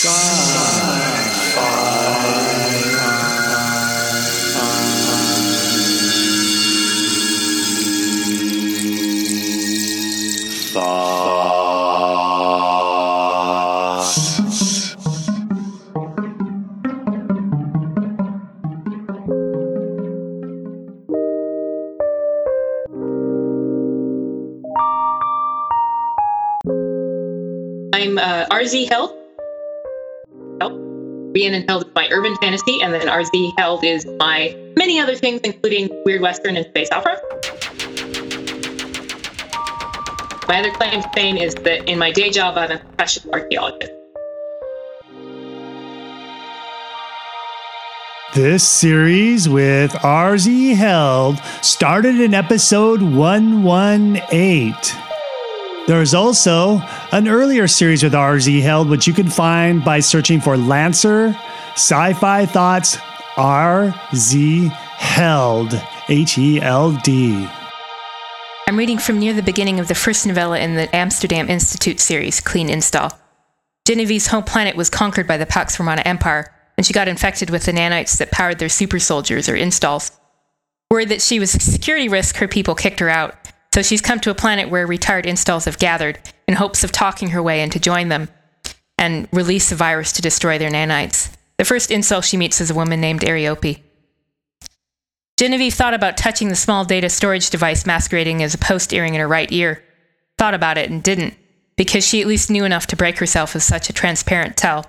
I'm uh, RZ Rhiannon Held is my urban fantasy, and then RZ Held is my many other things, including weird western and space opera. My other claim to fame is that in my day job, I'm a professional archaeologist. This series with RZ Held started in episode 118. There's also an earlier series with RZ Held, which you can find by searching for Lancer Sci Fi Thoughts RZ Held, H E L D. I'm reading from near the beginning of the first novella in the Amsterdam Institute series, Clean Install. Genevieve's home planet was conquered by the Pax Romana Empire, and she got infected with the nanites that powered their super soldiers, or installs. Worried that she was a security risk, her people kicked her out, so she's come to a planet where retired installs have gathered in hopes of talking her way in to join them and release the virus to destroy their nanites. The first install she meets is a woman named Ariope. Genevieve thought about touching the small data storage device masquerading as a post earring in her right ear. Thought about it and didn't, because she at least knew enough to break herself of such a transparent tell.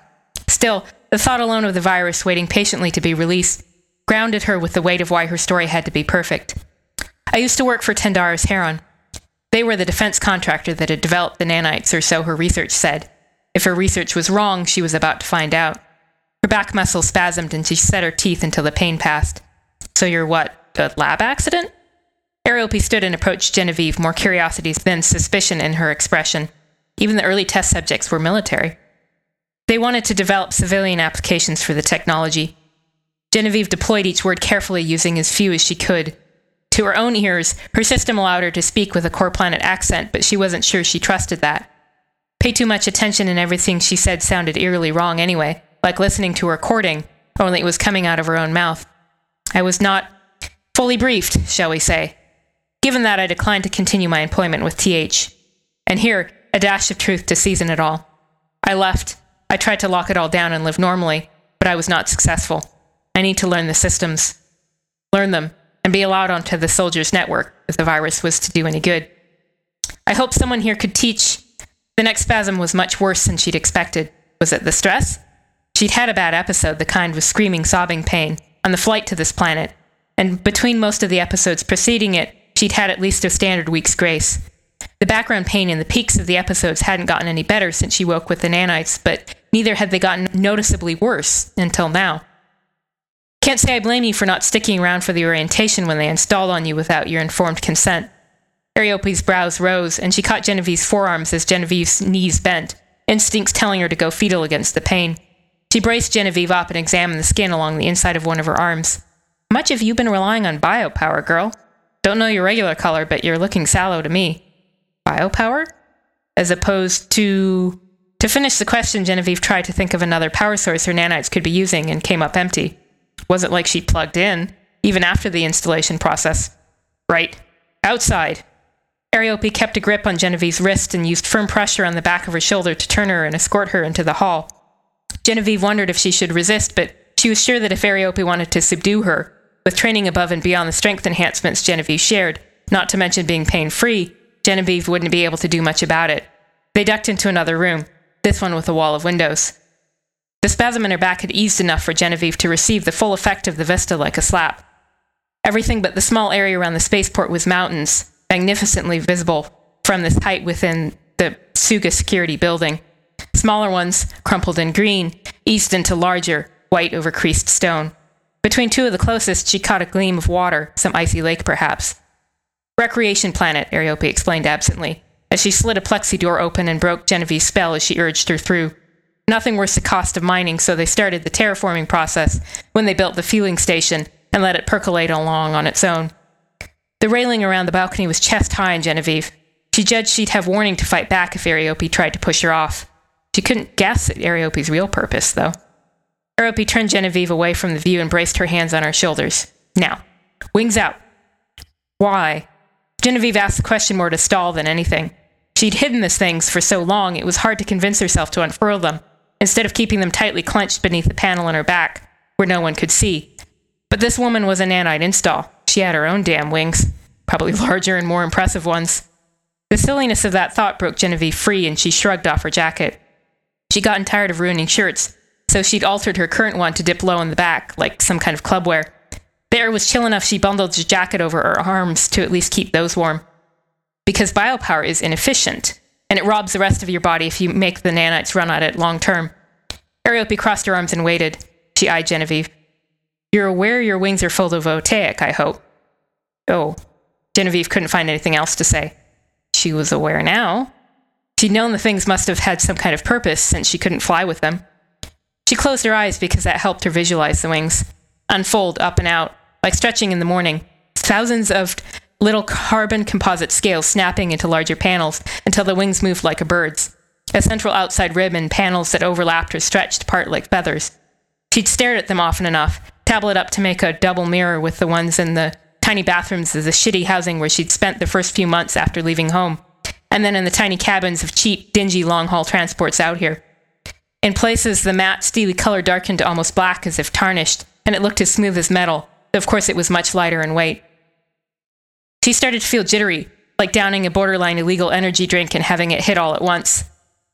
Still, the thought alone of the virus waiting patiently to be released grounded her with the weight of why her story had to be perfect. I used to work for Tendaris Heron. They were the defense contractor that had developed the nanites, or so her research said. If her research was wrong, she was about to find out. Her back muscles spasmed and she set her teeth until the pain passed. So you're what, a lab accident? Ariope stood and approached Genevieve, more curiosity than suspicion in her expression. Even the early test subjects were military. They wanted to develop civilian applications for the technology. Genevieve deployed each word carefully, using as few as she could. To her own ears, her system allowed her to speak with a core planet accent, but she wasn't sure she trusted that. Pay too much attention and everything she said sounded eerily wrong anyway, like listening to a recording, only it was coming out of her own mouth. I was not fully briefed, shall we say. Given that, I declined to continue my employment with TH. And here, a dash of truth to season it all. I left. I tried to lock it all down and live normally, but I was not successful. I need to learn the systems. Learn them, and be allowed onto the soldiers' network if the virus was to do any good. I hope someone here could teach. The next spasm was much worse than she'd expected. Was it the stress? She'd had a bad episode, the kind with screaming, sobbing pain, on the flight to this planet, and between most of the episodes preceding it, she'd had at least a standard week's grace. The background pain in the peaks of the episodes hadn't gotten any better since she woke with the nanites, but neither had they gotten noticeably worse until now. Can't say I blame you for not sticking around for the orientation when they installed on you without your informed consent. Ariope's brows rose, and she caught Genevieve's forearms as Genevieve's knees bent, instincts telling her to go fetal against the pain. She braced Genevieve up and examined the skin along the inside of one of her arms. Much have you been relying on biopower, girl? Don't know your regular color, but you're looking sallow to me. Biopower? As opposed to. To finish the question, Genevieve tried to think of another power source her nanites could be using and came up empty. Wasn't like she plugged in, even after the installation process. Right. Outside. Ariope kept a grip on Genevieve's wrist and used firm pressure on the back of her shoulder to turn her and escort her into the hall. Genevieve wondered if she should resist, but she was sure that if Ariope wanted to subdue her, with training above and beyond the strength enhancements Genevieve shared, not to mention being pain free, Genevieve wouldn't be able to do much about it. They ducked into another room, this one with a wall of windows. The spasm in her back had eased enough for Genevieve to receive the full effect of the vista like a slap. Everything but the small area around the spaceport was mountains, magnificently visible from this height within the Suga security building. Smaller ones, crumpled in green, eased into larger, white over creased stone. Between two of the closest, she caught a gleam of water, some icy lake perhaps. Recreation planet, Ariope explained absently, as she slid a plexi door open and broke Genevieve's spell as she urged her through. Nothing worth the cost of mining, so they started the terraforming process when they built the fueling station and let it percolate along on its own. The railing around the balcony was chest high in Genevieve. She judged she'd have warning to fight back if Ariope tried to push her off. She couldn't guess at Areope's real purpose, though. Areope turned Genevieve away from the view and braced her hands on her shoulders. Now, wings out. Why? Genevieve asked the question more to stall than anything. She'd hidden these things for so long it was hard to convince herself to unfurl them, instead of keeping them tightly clenched beneath the panel in her back, where no one could see. But this woman was a nanite install. She had her own damn wings, probably larger and more impressive ones. The silliness of that thought broke Genevieve free, and she shrugged off her jacket. She'd gotten tired of ruining shirts, so she'd altered her current one to dip low in the back, like some kind of clubwear. The air was chill enough she bundled the jacket over her arms to at least keep those warm. Because biopower is inefficient, and it robs the rest of your body if you make the nanites run at it long term. Areope crossed her arms and waited. She eyed Genevieve. You're aware your wings are photovoltaic, I hope. Oh. Genevieve couldn't find anything else to say. She was aware now. She'd known the things must have had some kind of purpose since she couldn't fly with them. She closed her eyes because that helped her visualize the wings unfold up and out, like stretching in the morning. Thousands of little carbon composite scales snapping into larger panels until the wings moved like a bird's. A central outside rib and panels that overlapped or stretched apart like feathers. She'd stared at them often enough, tablet up to make a double mirror with the ones in the tiny bathrooms of the shitty housing where she'd spent the first few months after leaving home, and then in the tiny cabins of cheap, dingy long haul transports out here. In places, the matte, steely color darkened to almost black as if tarnished, and it looked as smooth as metal, though of course it was much lighter in weight. She started to feel jittery, like downing a borderline illegal energy drink and having it hit all at once.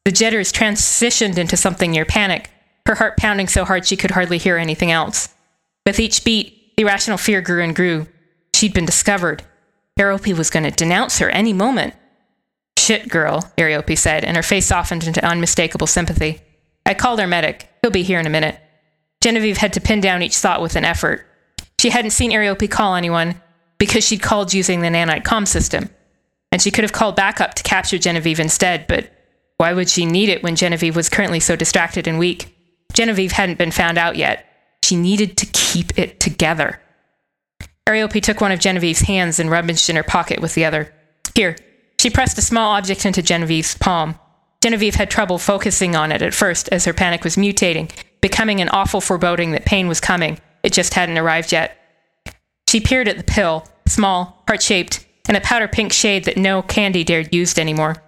The jitters transitioned into something near panic, her heart pounding so hard she could hardly hear anything else. With each beat, the irrational fear grew and grew. She'd been discovered. Areope was going to denounce her any moment. Shit, girl, Areope said, and her face softened into unmistakable sympathy. I called our medic. He'll be here in a minute. Genevieve had to pin down each thought with an effort. She hadn't seen Areope call anyone because she'd called using the nanite com system. And she could have called back up to capture Genevieve instead, but why would she need it when Genevieve was currently so distracted and weak? Genevieve hadn't been found out yet. She needed to keep it together. Areope took one of Genevieve's hands and rummaged in her pocket with the other. Here. She pressed a small object into Genevieve's palm. Genevieve had trouble focusing on it at first as her panic was mutating, becoming an awful foreboding that pain was coming. It just hadn't arrived yet. She peered at the pill, small, heart shaped, in a powder pink shade that no candy dared use anymore.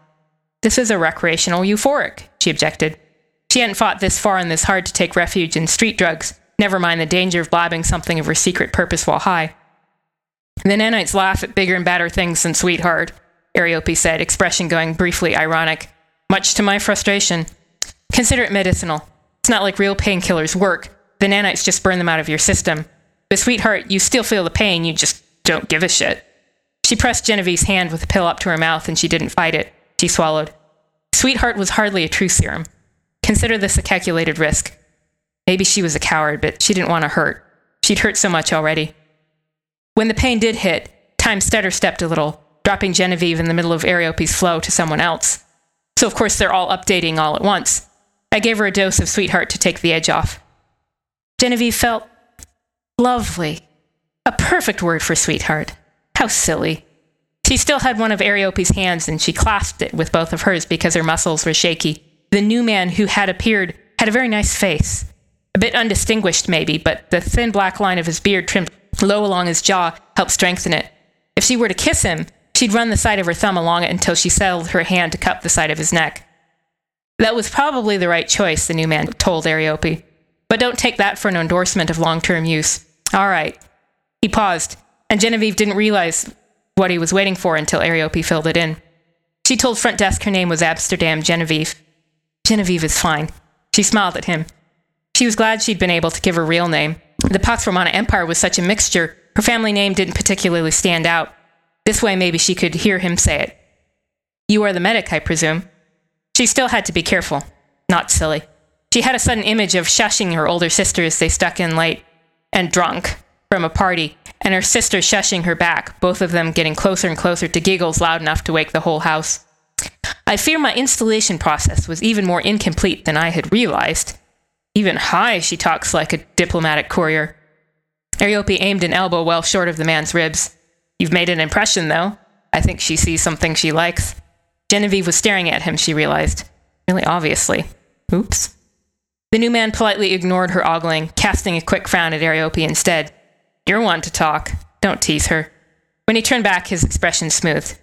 This is a recreational euphoric, she objected. She hadn't fought this far in this hard to take refuge in street drugs, never mind the danger of blabbing something of her secret purpose while high. The nanites laugh at bigger and badder things than sweetheart, Areope said, expression going briefly ironic much to my frustration. Consider it medicinal. It's not like real painkillers work. The nanites just burn them out of your system. But, sweetheart, you still feel the pain, you just don't give a shit. She pressed Genevieve's hand with the pill up to her mouth and she didn't fight it. She swallowed. Sweetheart was hardly a true serum. Consider this a calculated risk. Maybe she was a coward, but she didn't want to hurt. She'd hurt so much already. When the pain did hit, time stutter stepped a little, dropping Genevieve in the middle of Areope's flow to someone else. So, of course, they're all updating all at once. I gave her a dose of sweetheart to take the edge off. Genevieve felt lovely. A perfect word for sweetheart. How silly. She still had one of Areope's hands and she clasped it with both of hers because her muscles were shaky. The new man who had appeared had a very nice face. A bit undistinguished, maybe, but the thin black line of his beard trimmed low along his jaw helped strengthen it. If she were to kiss him, She'd run the side of her thumb along it until she settled her hand to cup the side of his neck. That was probably the right choice, the new man told Areope. But don't take that for an endorsement of long term use. All right. He paused, and Genevieve didn't realize what he was waiting for until Areope filled it in. She told front desk her name was Amsterdam Genevieve. Genevieve is fine. She smiled at him. She was glad she'd been able to give her real name. The Pax Romana Empire was such a mixture, her family name didn't particularly stand out. This way, maybe she could hear him say it. You are the medic, I presume. She still had to be careful. Not silly. She had a sudden image of shushing her older sister as they stuck in late and drunk from a party, and her sister shushing her back, both of them getting closer and closer to giggles loud enough to wake the whole house. I fear my installation process was even more incomplete than I had realized. Even high, she talks like a diplomatic courier. Areope aimed an elbow well short of the man's ribs. You've made an impression, though. I think she sees something she likes. Genevieve was staring at him, she realized. Really obviously. Oops. The new man politely ignored her ogling, casting a quick frown at Areope instead. You're one to talk. Don't tease her. When he turned back, his expression smoothed.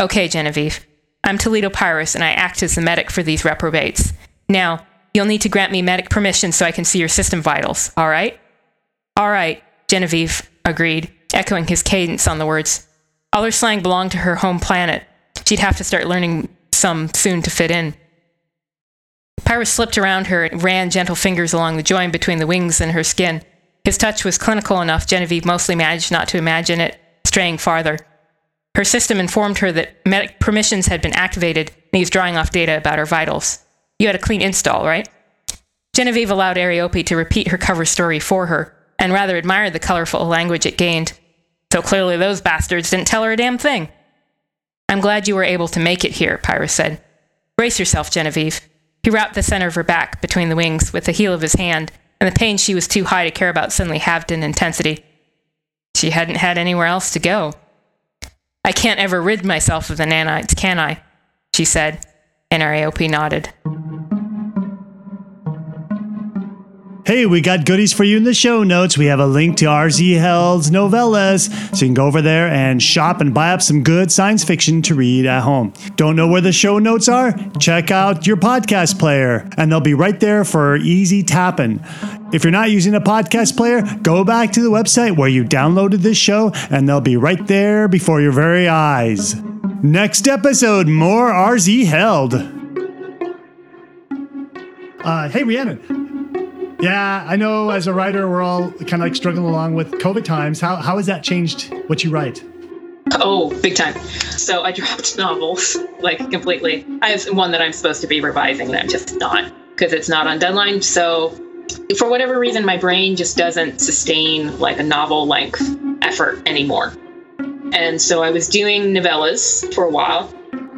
Okay, Genevieve. I'm Toledo Pyrus, and I act as the medic for these reprobates. Now, you'll need to grant me medic permission so I can see your system vitals, all right? All right, Genevieve agreed, echoing his cadence on the words. All her slang belonged to her home planet. She'd have to start learning some soon to fit in. Pyrus slipped around her and ran gentle fingers along the join between the wings and her skin. His touch was clinical enough Genevieve mostly managed not to imagine it straying farther. Her system informed her that medic permissions had been activated and he was drawing off data about her vitals. You had a clean install, right? Genevieve allowed Areope to repeat her cover story for her, and rather admired the colorful language it gained. So clearly those bastards didn't tell her a damn thing. I'm glad you were able to make it here, Pyrus said. Brace yourself, Genevieve. He rapped the center of her back between the wings with the heel of his hand, and the pain she was too high to care about suddenly halved in intensity. She hadn't had anywhere else to go. I can't ever rid myself of the nanites, can I? She said, and Areope nodded. Hey, we got goodies for you in the show notes. We have a link to RZ Held's novellas, so you can go over there and shop and buy up some good science fiction to read at home. Don't know where the show notes are? Check out your podcast player, and they'll be right there for easy tapping. If you're not using a podcast player, go back to the website where you downloaded this show, and they'll be right there before your very eyes. Next episode, more RZ Held. Uh, hey, Rhiannon. Yeah, I know as a writer, we're all kind of like struggling along with COVID times. How, how has that changed what you write? Oh, big time. So I dropped novels, like completely. I have one that I'm supposed to be revising that I'm just not because it's not on deadline. So for whatever reason, my brain just doesn't sustain like a novel length effort anymore. And so I was doing novellas for a while.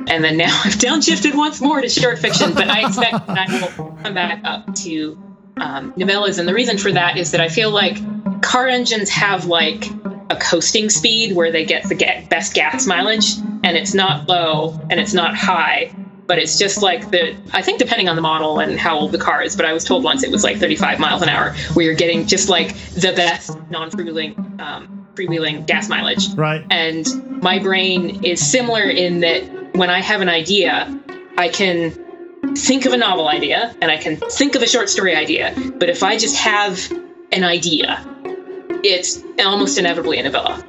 And then now I've downshifted once more to short fiction, but I expect that I will come back up to um, novellas. And the reason for that is that I feel like car engines have like a coasting speed where they get the get best gas mileage, and it's not low and it's not high, but it's just like the I think depending on the model and how old the car is. But I was told once it was like 35 miles an hour, where you're getting just like the best non-freewheeling um, freewheeling gas mileage. Right. And my brain is similar in that when I have an idea, I can think of a novel idea and I can think of a short story idea. But if I just have an idea, it's almost inevitably a novella.